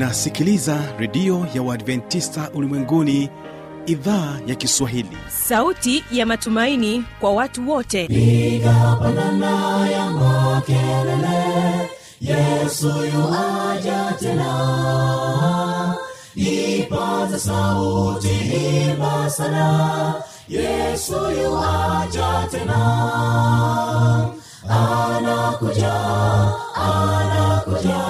unasikiliza redio ya uadventista ulimwenguni idhaa ya kiswahili. Sauti ya matumaini kwa watu wote. Igapanana ya makelele yesu yuaja tena. Ipaza sauti himbasana yesu yuaja tena. Anakuja anakuja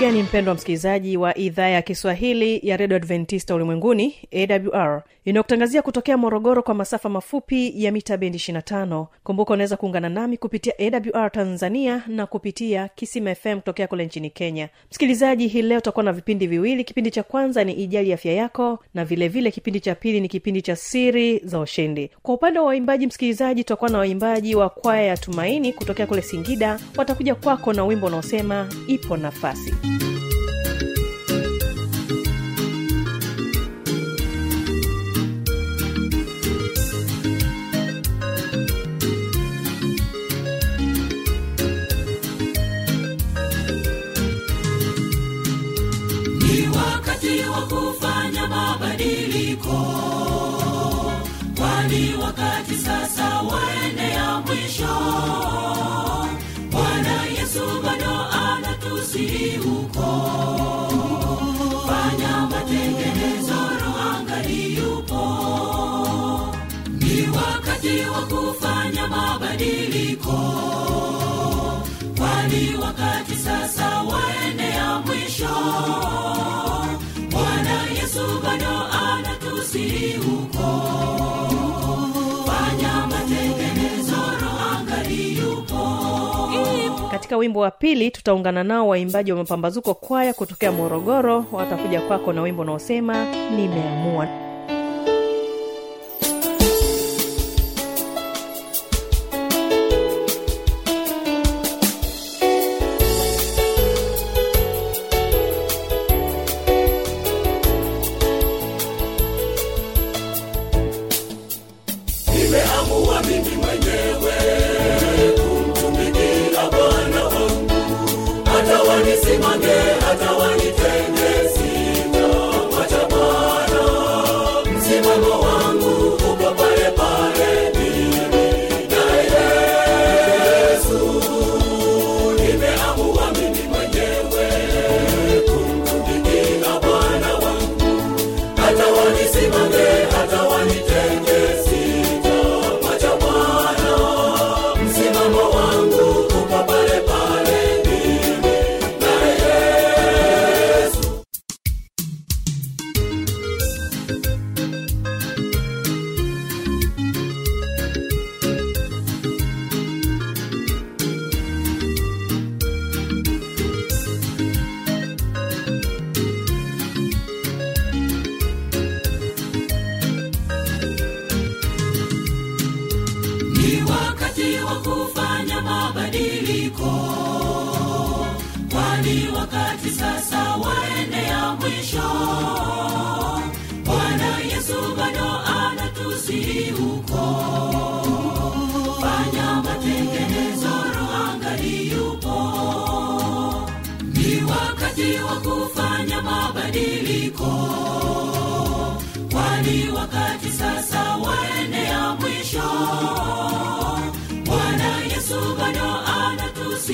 gani mpendwa msikilizaji wa idhaa ya kiswahili ya redio adventista ulimwenguni awr inayokutangazia kutokea morogoro kwa masafa mafupi ya mita bendi 25 kumbuka unaweza kuungana nami kupitia awr tanzania na kupitia kisima fm kutokea kule nchini kenya. Msikilizaji hii leo tutakuwa na vipindi viwili. Kipindi cha kwanza ni ijali afya yako na vilevile vile kipindi cha pili ni kipindi cha siri za ushindi. Kwa upande wa waimbaji msikilizaji tutakuwa na waimbaji wa kwaya ya tumaini kutokea kule singida. Watakuja kwako na wimbo unaosema ipo nafasi wakati wa kufanya mabadiliko. Kwani wakati sasa waendea mwisho? Bwana yesu bado anatusihi huko. Fanya matengenezo rohangali yupo. Ni wakati wa kufanya mabadiliko. Kwani wakati sasa waendea katika wimbo wa pili tutaungana nao waimbaji wa mapambazuko kwaya kutokea morogoro. Watakuja kwako na wimbo unaosema nimeamua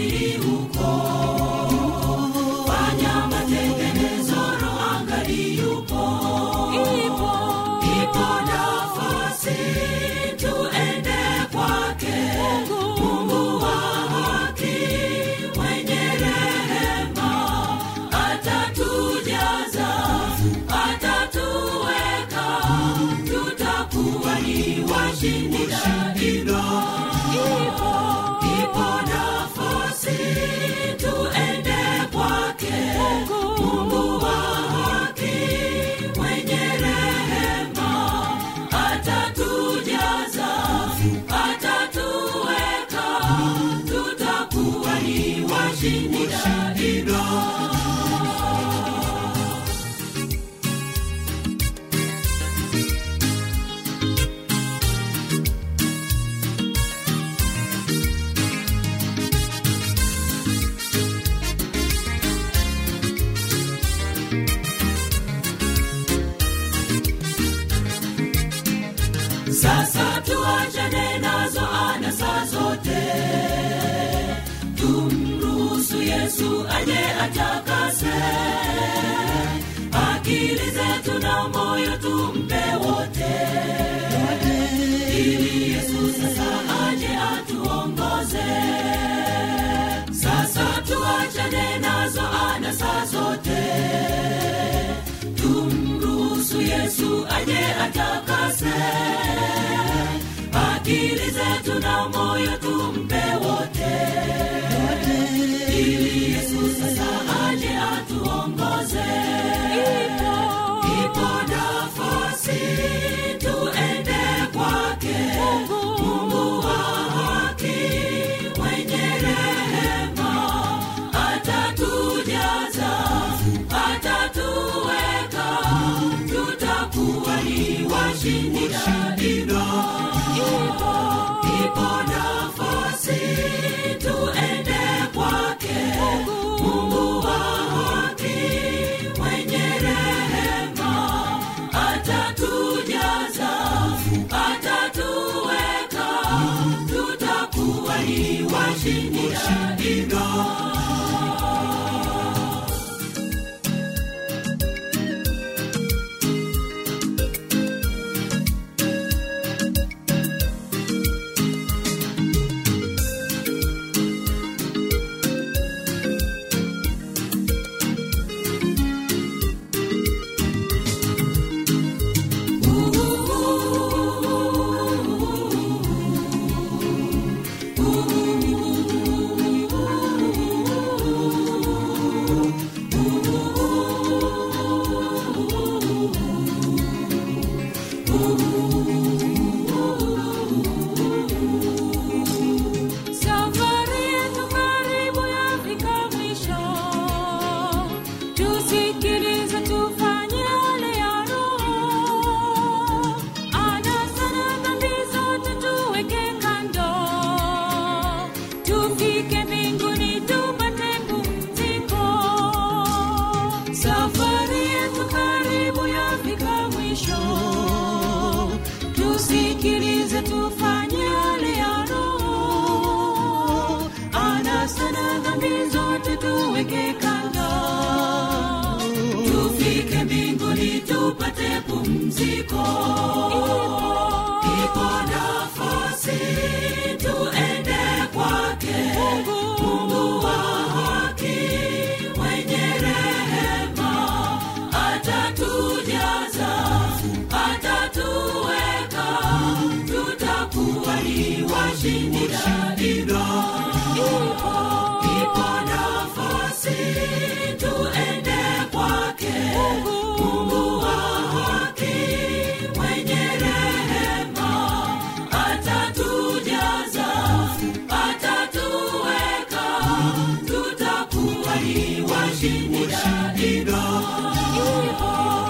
anatusihi huko fanya yesu aje atakase. Akili zetu na moyo tumpe wote. Ili yesu sasa aje atuongoze. Sasa tuachane nazo anasa zote. Tumruhusu yesu aje atakase. Akili zetu na moyo tumpe wote yesu sasa aje atuongoze tusikilize tufanye Roho. Anasa na dhambi zote tuweke kando, tufike mbinguni tupate pumziko tutakuwa ni washindi daima ipo, ipo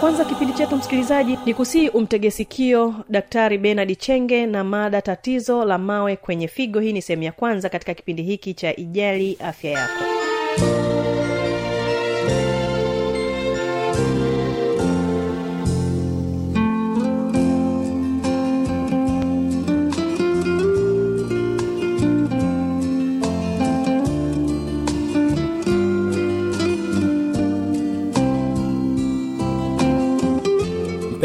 kwanza kipindi chetu msikilizaji ni kusii umtege sikio daktari benard chenge na mada tatizo la mawe kwenye figo. Hii ni sehemu ya kwanza katika kipindi hiki cha ijali afya yako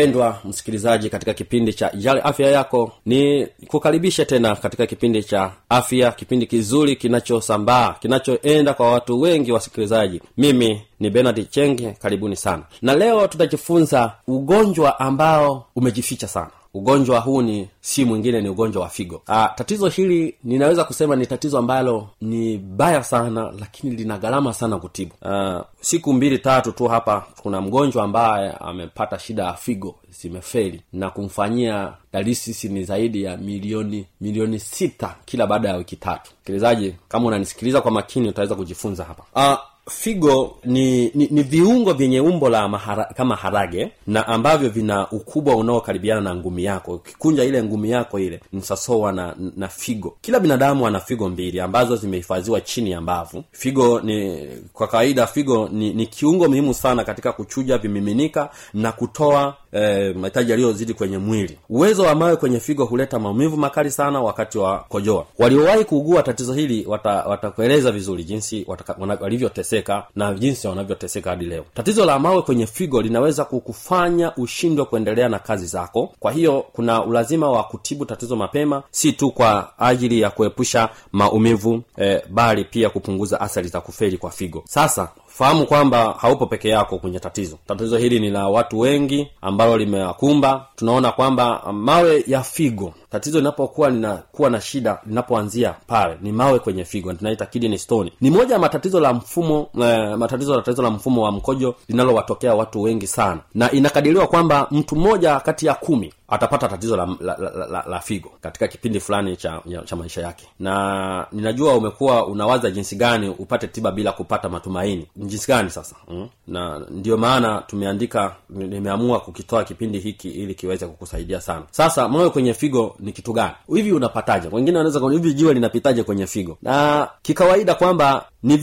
mpendwa msikilizaji katika kipindi cha jali afya yako ni kukaribisha tena katika kipindi cha afya kipindi kizuri kinachosambaa kinachoenda kwa watu wengi wasikilizaji. Mimi ni benard chenge karibuni sana. Na leo tutajifunza ugonjwa ambao umejificha sana ugonjwa huu ni si mwingine ni ugonjwa wa figo. Aa, tatizo hili ninaweza kusema ni tatizo ambalo ni baya sana lakini lina gharama sana kutibu. Aa, siku mbili tatu tu hapa kuna mgonjwa ambaye amepata shida ya figo zimefeli na kumfanyia dalisisi ni zaidi ya milioni milioni sita kila baada ya wiki tatu. Msikilizaji kama unanisikiliza kwa makini utaweza kujifunza hapa. Aa, figo ni, ni, ni viungo vyenye umbo la mahara, kama harage na ambavyo vina ukubwa unaokaribiana na ngumi yako. Ukikunja ile ngumi yako ile ni sasoa na, na figo. Kila binadamu ana figo mbili ambazo zimehifadhiwa chini ya mbavu. Figo ni kwa kawaida figo ni, ni kiungo muhimu sana katika kuchuja vimiminika na kutoa eh, mahitaji yaliyozidi kwenye mwili. Uwezo wa mawe kwenye figo huleta maumivu makali sana wakati wa kojoa waliowahi kuugua tatizo hili wata- watakueleza vizuri jinsi wataka- wana- walivyoteseka na jinsi wanavyoteseka hadi leo. Tatizo la mawe kwenye figo linaweza kukufanya ushindwe kuendelea na kazi zako. Kwa hiyo kuna ulazima wa kutibu tatizo mapema si tu kwa ajili ya kuepusha maumivu eh, bali pia kupunguza athari za kufeli kwa figo. Sasa fahamu kwamba haupo peke yako kwenye tatizo. Tatizo hili ni la watu wengi ambalo limewakumba. Tunaona kwamba mawe ya figo tatizo linapokuwa linakuwa na shida linapoanzia pale ni mawe kwenye figo tunaita kidney stone. Ni moja ya matatizo la mfumo eh, matatizo la tatizo la mfumo wa mkojo linalowatokea watu wengi sana. Na inakadiriwa kwamba mtu mmoja kati ya kumi atapata tatizo la, la, la, la, la, figo katika kipindi fulani cha, ya, cha maisha yake. Na ninajua umekuwa unawaza jinsi gani upate tiba bila kupata matumaini. Jinsi gani sasa? Mm? na ndio maana tumeandika nimeamua kukitoa kipindi hiki ili kiweze kukusaidia sana. Sasa moyo kwenye figo ni kitu gani? Hivi unapataje? Wengine wanaweza hivi jiwe linapitaje kwenye figo? Na kikawaida kwamba ni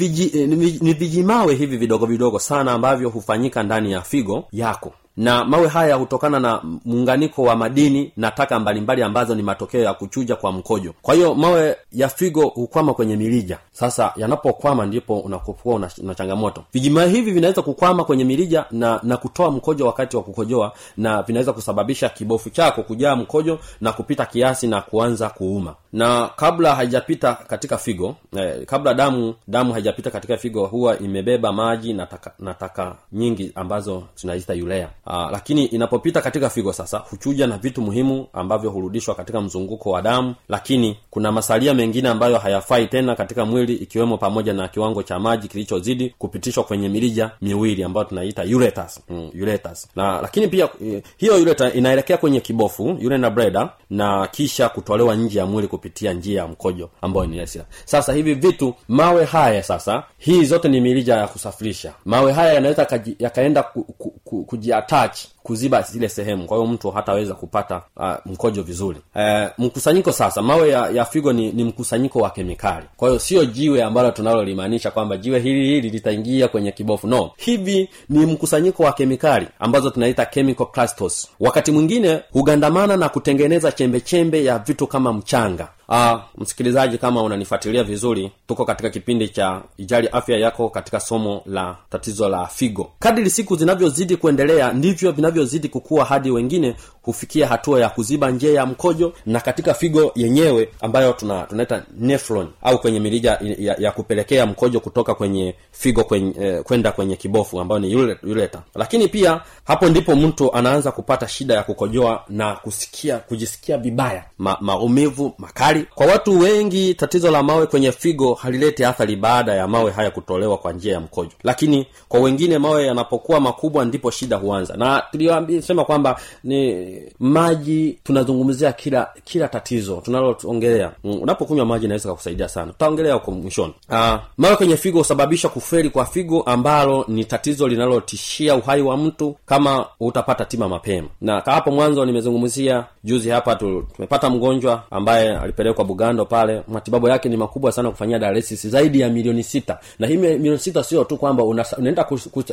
ni vijimawe hivi vidogo vidogo sana ambavyo hufanyika ndani ya figo yako na mawe haya hutokana na muunganiko wa madini na taka mbalimbali ambazo ni matokeo ya kuchuja kwa mkojo. Kwa hiyo mawe ya figo hukwama kwenye mirija. Sasa yanapokwama ndipo unakuwa una, changamoto. Vijimawe hivi vinaweza kukwama kwenye mirija na na kutoa mkojo wakati wa kukojoa na vinaweza kusababisha kibofu chako kujaa mkojo na kupita kiasi na kuanza kuuma na kabla haijapita katika figo eh, kabla damu damu haijapita katika figo huwa imebeba maji na taka, na taka nyingi ambazo tunaita yulea Aa, lakini inapopita katika figo sasa huchuja na vitu muhimu ambavyo hurudishwa katika mzunguko wa damu lakini kuna masalia mengine ambayo hayafai tena katika mwili ikiwemo pamoja na kiwango cha maji kilichozidi kupitishwa kwenye mirija miwili ambayo tunaita ureters mm, ureters na lakini pia eh, hiyo ureta inaelekea kwenye kibofu bladder na kisha kutolewa nje ya mwili kupitia njia ya mkojo ambayo ni asia sasa hivi vitu mawe haya sasa hii zote ni mirija ya kusafirisha. Mawe haya yanaweza yakaenda ku, ku, ku, kujiatach kuziba zile sehemu. Kwa hiyo mtu hataweza kupata uh, mkojo vizuri. Uh, mkusanyiko sasa mawe ya, ya figo ni, ni mkusanyiko wa kemikali. Kwa hiyo sio jiwe ambalo tunalolimaanisha kwamba jiwe hili hili litaingia kwenye kibofu. No. Hivi ni mkusanyiko wa kemikali ambazo tunaita chemical clusters wakati mwingine hugandamana na kutengeneza chembechembe chembe ya vitu kama mchanga Uh, msikilizaji kama unanifuatilia vizuri tuko katika kipindi cha ijali afya yako katika somo la tatizo la figo. Kadiri siku zinavyozidi kuendelea ndivyo vinavyozidi kukua hadi wengine hufikia hatua ya kuziba njia ya mkojo na katika figo yenyewe ambayo tuna tunaita nephron au kwenye mirija ya, ya kupelekea mkojo kutoka kwenye figo kwenye, eh, kwenda kwenye kibofu ambayo ni ure- ureta. Lakini pia hapo ndipo mtu anaanza kupata shida ya kukojoa na kusikia kujisikia vibaya. Ma, maumivu makali kwa watu wengi tatizo la mawe kwenye figo halileti athari baada ya mawe haya kutolewa kwa njia ya mkojo. Lakini kwa wengine mawe yanapokuwa makubwa ndipo shida huanza. Na tuliosema kwamba ni maji tunazungumzia kila kila tatizo tunaloongelea. Unapokunywa maji inaweza kakusaidia sana. Tutaongelea huko mwishoni. Uh, mawe kwenye figo husababisha kuferi kwa figo ambalo ni tatizo linalotishia uhai wa mtu kama utapata tima mapema. Na hapo mwanzo nimezungumzia juzi hapa tu, tumepata mgonjwa ambaye alipelekwa bugando pale matibabu yake ni makubwa sana kufanyia dialysis zaidi ya milioni sita. Na hii milioni sita sio tu kwamba unaenda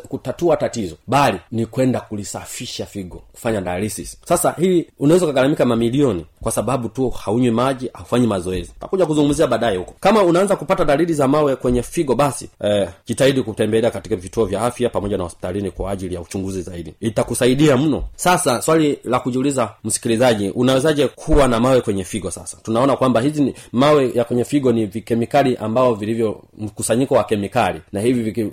kutatua tatizo bali ni kwenda kulisafisha figo kufanya dialysis. Sasa hii unaweza ukagharamika mamilioni kwa sababu tu haunywi maji haufanyi mazoezi. Takuja kuzungumzia baadaye huko. Kama unaanza kupata dalili za mawe kwenye figo basi eh, jitahidi kutembelea katika vituo vya afya pamoja na hospitalini kwa ajili ya uchunguzi zaidi. Itakusaidia mno. Sasa swali la kujiuliza msikilizaji unawezaje kuwa na mawe kwenye figo sasa? Tunaona kwamba hizi ni mawe ya kwenye figo ni vikemikali ambao vilivyo mkusanyiko wa kemikali. Na hivi viki-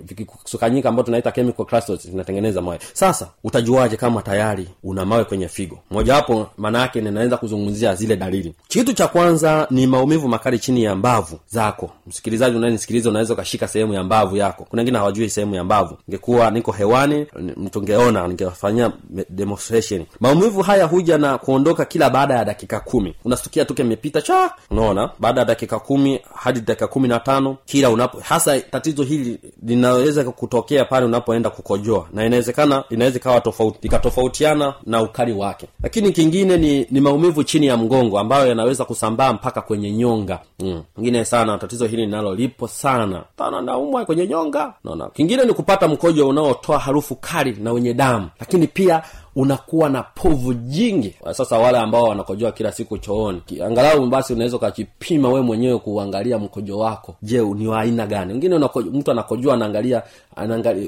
ambao tunaita chemical crystals vinatengeneza mawe. Sasa utajuaje kama tayari una mawe kwenye figo? Mojawapo maana yake ninaweza kuzungumzia zile dalili. Kitu cha kwanza ni maumivu makali chini ya mbavu zako. Msikilizaji unayenisikiliza unaweza ukashika sehemu ya mbavu yako. Kuna wengine hawajui sehemu ya mbavu. Ingekuwa niko hewani mtungeona ningefanyia demonstration. Maumivu haya huja na kuondoka kila baada ya dakika kumi. Unastukia tu kimepita cha unaona? Baada ya dakika kumi hadi dakika kumi na tano kila unapo hasa tatizo hili linaweza kutokea pale unapoenda kukojoa. Na inawezekana inaweza ikawa tofauti ikatofautiana na ukali wake. Lakini kingine ni ni maumivu chini ya mgongo ambayo yanaweza kusambaa mpaka kwenye nyonga. Mm. sana tatizo hili linalo lipo sana. Pana naumwa kwenye nyonga. Naona kingine ni kupata mkojo unaotoa harufu kali na wenye damu. Lakini pia unakuwa na povu jingi. Sasa wale ambao wanakojoa kila siku chooni angalau basi unaweza ukajipima wee mwenyewe kuangalia mkojo wako. Je ni wa aina gani? Wengine mtu anakojoa anaangalia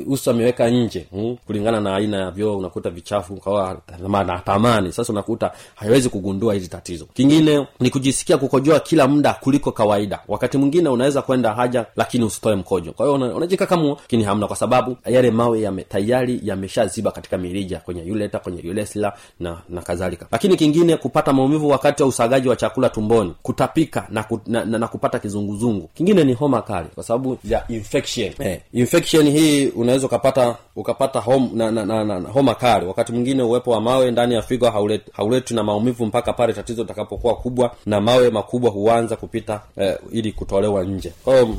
uso ameweka nje hmm? kulingana na aina ya vyoo unakuta vichafu kawa natamani sasa unakuta haiwezi kugundua hili tatizo. Kingine ni kujisikia kukojoa kila muda kuliko kawaida. Wakati mwingine unaweza kwenda haja lakini usitoe mkojo. Kwa hiyo una- unajikakamua lakini hamna kwa sababu yale mawe yame, tayari yameshaziba katika mirija kwenye uleta kwenye ulesla na na kadhalika. Lakini kingine kupata maumivu wakati wa usagaji wa chakula tumboni kutapika na, na, na, na kupata kizunguzungu. Kingine ni homa kali kwa sababu ya infection. Eh, infection hii unaweza ukapata ukapata hom, na, na, na, na, homa kali wakati mwingine uwepo wa mawe ndani ya figo hauletwi haulet na maumivu mpaka pale tatizo litakapokuwa kubwa na mawe makubwa huanza kupita eh, ili kutolewa nje. Kwa hivyo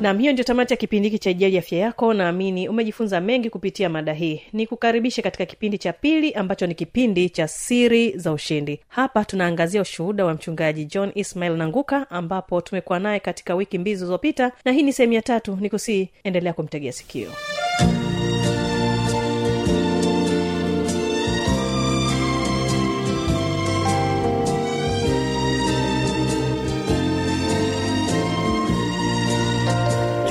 nam hiyo ndio tamati ya kipindi hiki cha ijali afya yako. Naamini umejifunza mengi kupitia mada hii. Ni kukaribishe katika kipindi cha pili ambacho ni kipindi cha siri za ushindi. Hapa tunaangazia ushuhuda wa mchungaji john ismail nanguka ambapo tumekuwa naye katika wiki mbili zilizopita na hii ni sehemu ya tatu. Ni kusii endelea kumtegea sikio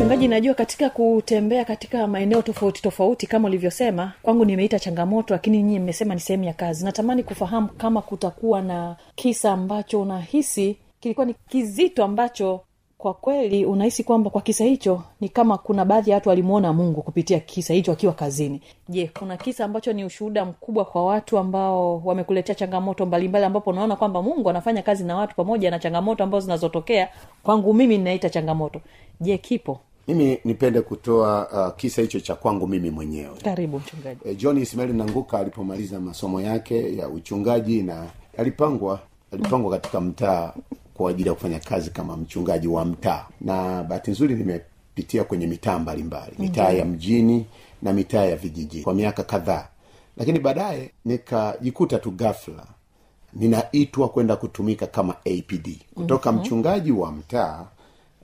mchungaji najua katika kutembea katika maeneo tofauti tofauti kama ulivyosema kwangu nimeita changamoto lakini nyie mmesema ni sehemu ya kazi. Natamani kufahamu kama kutakuwa na kisa ambacho unahisi kilikuwa ni kizito ambacho kwa kweli unahisi kwamba kwa kisa hicho ni kama kuna baadhi ya watu walimwona mungu kupitia kisa hicho akiwa kazini. Je kuna kisa ambacho ni ushuhuda mkubwa kwa watu ambao wamekuletea changamoto mbalimbali ambapo unaona kwamba mungu anafanya kazi na watu pamoja na changamoto ambazo zinazotokea? Kwangu mimi ninaita changamoto. Je kipo mimi nipende kutoa uh, kisa hicho cha kwangu mimi mwenyewe. Karibu mchungaji. E, john ismaili nanguka alipomaliza masomo yake ya uchungaji na alipangwa alipangwa katika mtaa kwa ajili ya kufanya kazi kama mchungaji wa mtaa. Na bahati nzuri nimepitia kwenye mitaa mbalimbali mitaa ya mjini na mitaa ya vijijini kwa miaka kadhaa. Lakini baadaye nikajikuta tu gafla ninaitwa kwenda kutumika kama apd kutoka mm-hmm. mchungaji wa mtaa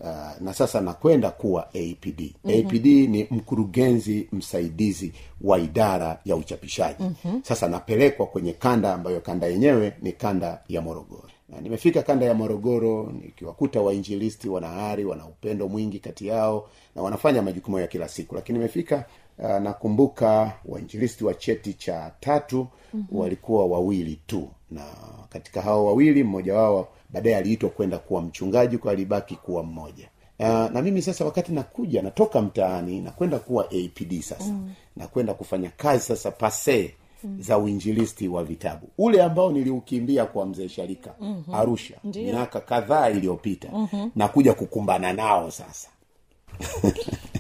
uh, na sasa nakwenda kuwa apd mm-hmm. apd ni mkurugenzi msaidizi wa idara ya uchapishaji mm-hmm. sasa napelekwa kwenye kanda ambayo kanda yenyewe ni kanda ya morogoro na nimefika kanda ya morogoro nikiwakuta wainjilisti wana ari wana upendo mwingi kati yao na wanafanya majukumu ya kila siku lakini nimefika uh, nakumbuka wainjilisti wa cheti cha tatu mm-hmm. walikuwa wawili tu na katika hao wawili mmoja wao baadaye aliitwa kwenda kuwa mchungaji kwa alibaki kuwa mmoja uh, na mimi sasa wakati nakuja natoka mtaani nakwenda kuwa apd sasa mm. nakwenda kufanya kazi sasa pase mm. za uinjilisti wa vitabu ule ambao niliukimbia kwa mzee sharika mm-hmm. arusha miaka kadhaa iliyopita mm-hmm. nakuja kukumbana nao sasa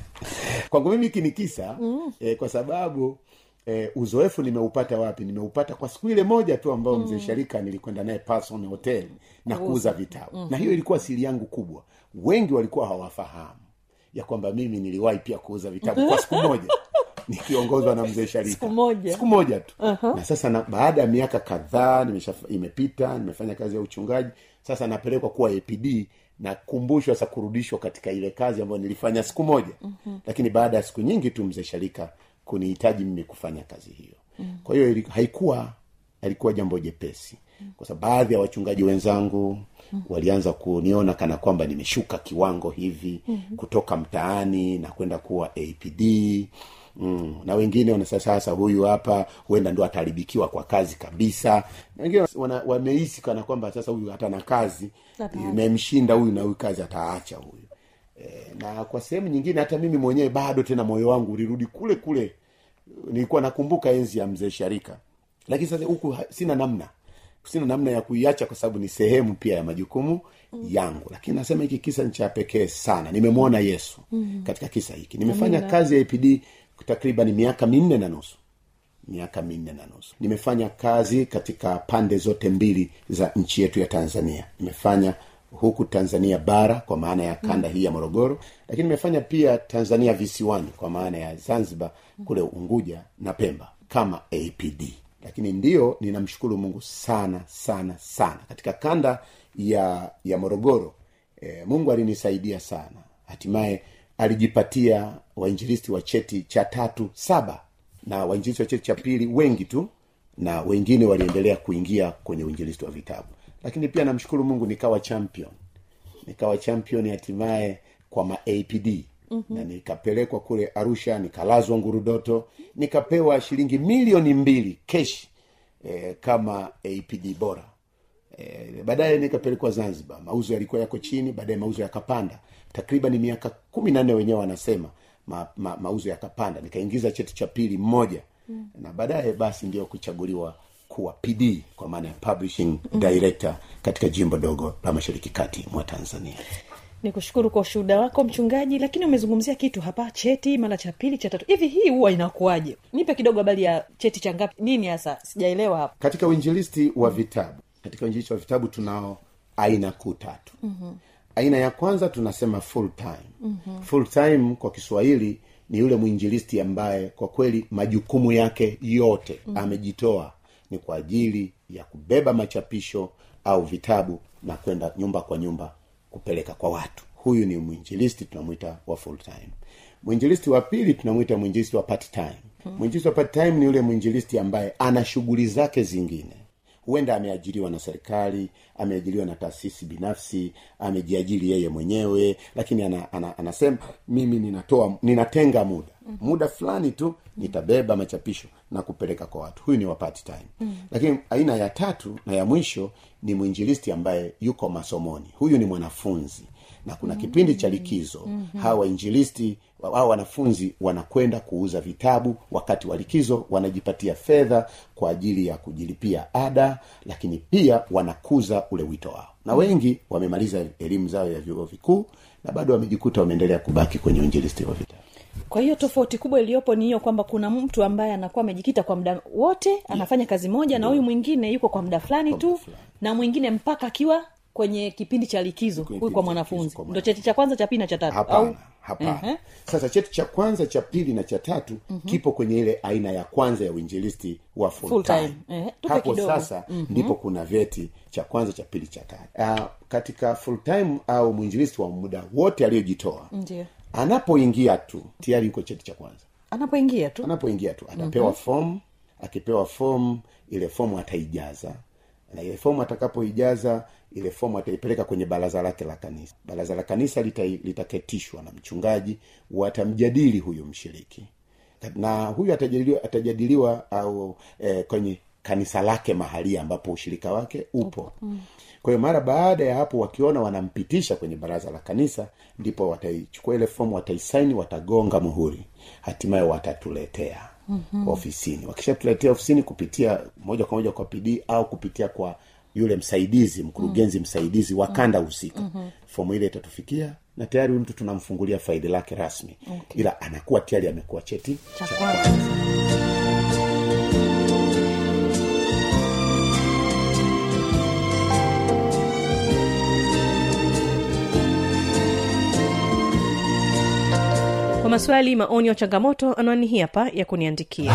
kwangu mimi hiki ni kisa mm. eh, kwa sababu eh, uzoefu nimeupata wapi nimeupata kwa siku ile moja tu ambayo mm. mzee sharika nilikwenda naye Parson hotel na kuuza vitabu mm-hmm. na hiyo ilikuwa siri yangu kubwa wengi walikuwa hawafahamu ya kwamba mimi niliwahi pia kuuza vitabu kwa siku moja nikiongozwa na mzee sharika Siku moja. siku moja tu uh-huh. na sasa na, baada ya miaka kadhaa imepita nimefanya kazi ya uchungaji sasa napelekwa kuwa apd nakumbushwa sa kurudishwa katika ile kazi ambayo nilifanya siku moja mm-hmm. lakini baada ya siku nyingi tu mzee sharika kunihitaji mimi kufanya kazi hiyo mm-hmm. kwa hiyo haikuwa alikuwa jambo jepesi kwa sababu baadhi ya wachungaji wenzangu walianza kuniona kana kwamba nimeshuka kiwango hivi mm-hmm. kutoka mtaani na kwenda kuwa apd Mm, na wengine wana sasa sasa huyu hapa huenda ndo ataharibikiwa kwa kazi kabisa. Wengine wamehisi kana kwamba sasa huyu hata na kazi imemshinda huyu na huyu kazi ataacha huyu. E, na kwa sehemu nyingine hata mimi mwenyewe bado tena moyo wangu ulirudi kule kule. Nilikuwa nakumbuka enzi ya mzee sharika. Lakini sasa huku sina namna. Sina namna ya kuiacha kwa sababu ni sehemu pia ya majukumu mm. yangu. Lakini nasema hiki kisa ni cha pekee sana. Nimemwona yesu mm. katika kisa hiki. Nimefanya Amina. kazi ya apd takriban miaka minne na nusu. Miaka minne na nusu. Nimefanya kazi katika pande zote mbili za nchi yetu ya tanzania. Nimefanya huku tanzania bara kwa maana ya kanda hii ya morogoro lakini nimefanya pia tanzania visiwani kwa maana ya zanzibar kule unguja na pemba kama apd lakini ndiyo ninamshukuru mungu sana sana sana. Katika kanda ya ya morogoro e, mungu alinisaidia sana. Hatimaye alijipatia wainjilisti wa cheti cha tatu saba. Na wainjilisti wa cheti cha pili wengi tu na wengine waliendelea kuingia kwenye uinjilisti wa vitabu. Lakini pia namshukuru mungu nikawa champion. Nikawa champion hatimaye kwa maapd mm-hmm. na nikapelekwa kule arusha nikalazwa ngurudoto nikapewa shilingi milioni mbili keshi eh, kama apd bora e, baadaye nikapelekwa zanzibar. Mauzo yalikuwa yako chini baadaye mauzo yakapanda. Takriban miaka kumi na nne wenyewe wanasema ma, ma, mauzo yakapanda. Nikaingiza cheti cha pili mmoja mm. na baadaye basi ndio kuchaguliwa kuwa pd kwa maana ya publishing mm. director katika jimbo dogo la mashariki kati mwa tanzania. Ni kushukuru kwa ushuhuda wako mchungaji lakini umezungumzia kitu hapa cheti mara cha pili cha tatu. Hivi hii huwa inakuwaje? Nipe kidogo habari ya cheti cha ngapi? Nini hasa? Sijaelewa hapa. Katika uinjilisti wa vitabu katika uinjilishi wa vitabu tunao aina kuu tatu mm-hmm. aina ya kwanza tunasema full time mm-hmm. full time kwa kiswahili ni yule mwinjilisti ambaye kwa kweli majukumu yake yote mm-hmm. amejitoa ni kwa ajili ya kubeba machapisho au vitabu na kwenda nyumba kwa nyumba kupeleka kwa watu huyu ni mwinjilisti tunamwita wa full time mwinjilisti wa pili tunamwita mwinjilisti wa part time mwinjilisti wa part time ni yule mwinjilisti ambaye ana shughuli zake zingine huenda ameajiriwa na serikali ameajiriwa na taasisi binafsi amejiajiri yeye mwenyewe lakini ana, ana, anasema mimi ninatoa ninatenga muda. Muda fulani tu nitabeba machapisho na kupeleka kwa watu. Huyu ni wa part time mm. lakini aina ya tatu na ya mwisho ni mwinjilisti ambaye yuko masomoni. Huyu ni mwanafunzi na kuna kipindi cha likizo. Mm-hmm. hawa wainjilisti hawa wanafunzi wanakwenda kuuza vitabu wakati wa likizo wanajipatia fedha kwa ajili ya kujilipia ada lakini pia wanakuza ule wito wao. Na wengi wamemaliza elimu zao ya vyuo vikuu na bado wamejikuta wameendelea kubaki kwenye uinjilisti wa vitabu. Kwa hiyo tofauti kubwa iliyopo ni hiyo kwamba kuna mtu ambaye anakuwa amejikita kwa muda wote anafanya kazi moja na huyu mwingine yuko kwa muda fulani tu na mwingine mpaka akiwa kwenye kipindi cha likizo huyu kwa mwanafunzi ndo cheti cha kwanza cha pili na cha tatu hapana hapana Ehe. sasa cheti cha kwanza cha pili na cha tatu uh-huh. kipo kwenye ile aina ya kwanza ya uinjilisti wa full, Full time, time. Uh-huh. hapo kidogo. sasa uh-huh. ndipo kuna vyeti cha kwanza cha pili cha tatu uh, katika full time au mwinjilisti wa muda wote aliyojitoa anapoingia tu tayari yuko cheti cha kwanza anapoingia tu anapoingia tu atapewa mm-hmm. fomu akipewa fomu ile fomu ataijaza na ile fomu atakapoijaza ile fomu ataipeleka kwenye baraza lake la kanisa. Baraza la kanisa lita- litaketishwa na mchungaji watamjadili huyu mshiriki. Na huyu atajadiliwa, atajadiliwa au e, kwenye kanisa lake mahalia ambapo ushirika wake upo. Mm. kwa hiyo mara baada ya hapo wakiona wanampitisha kwenye baraza la kanisa ndipo wataichukua ile fomu wataisaini watagonga muhuri. Hatimaye watatuletea mm-hmm. ofisini wakishatuletea ofisini kupitia moja kwa moja kwa pd au kupitia kwa yule msaidizi mkurugenzi mm. msaidizi wa kanda husika mm-hmm. fomu ile itatufikia na tayari huyu mtu tunamfungulia faili lake rasmi okay. ila anakuwa tayari amekuwa cheti cha kwanza maswali maoni ya changamoto anwani hii hapa ya kuniandikia.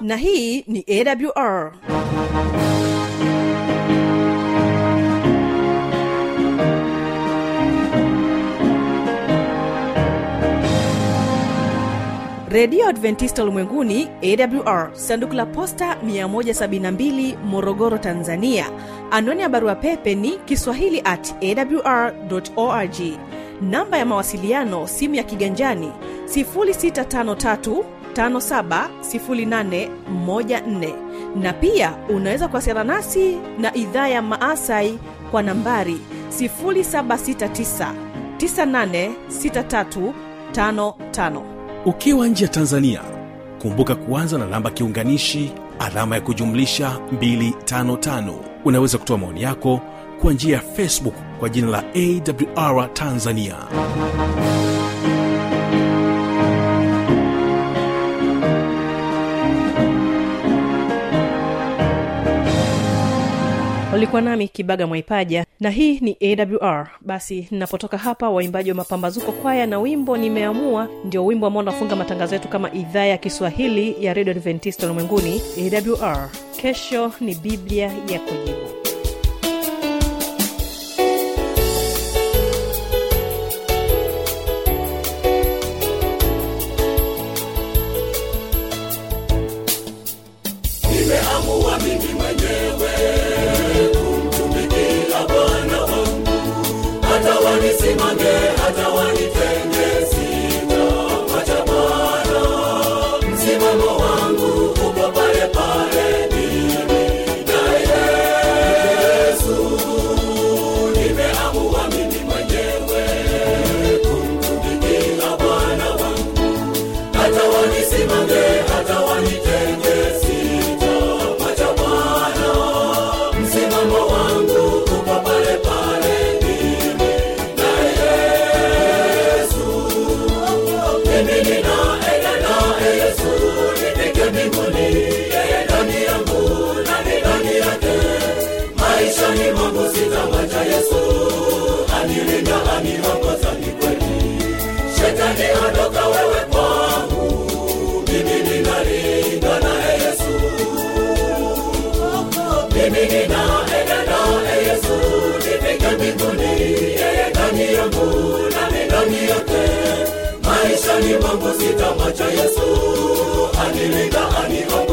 Na hii ni awr redio adventista ulimwenguni awr sanduku la posta 172 morogoro tanzania anwani ya barua pepe ni kiswahili at awr org. Namba ya mawasiliano simu ya kiganjani 653 570814 na pia unaweza kuwasiliana nasi na idhaa ya maasai kwa nambari 769 986355 ukiwa nje ya tanzania kumbuka kuanza na namba kiunganishi alama ya kujumlisha 255 unaweza kutoa maoni yako kwa njia ya facebook kwa jina la awr tanzania. ulikuwa nami kibaga mwaipaja na hii ni awr basi ninapotoka hapa waimbaji wa mapambazuko kwaya na wimbo nimeamua ndio wimbo ambao unafunga matangazo yetu kama idhaa ya kiswahili ya redio adventist ulimwenguni awr kesho ni biblia ya kujibu. próximo kusita macho Yesu, anilinda aniongoza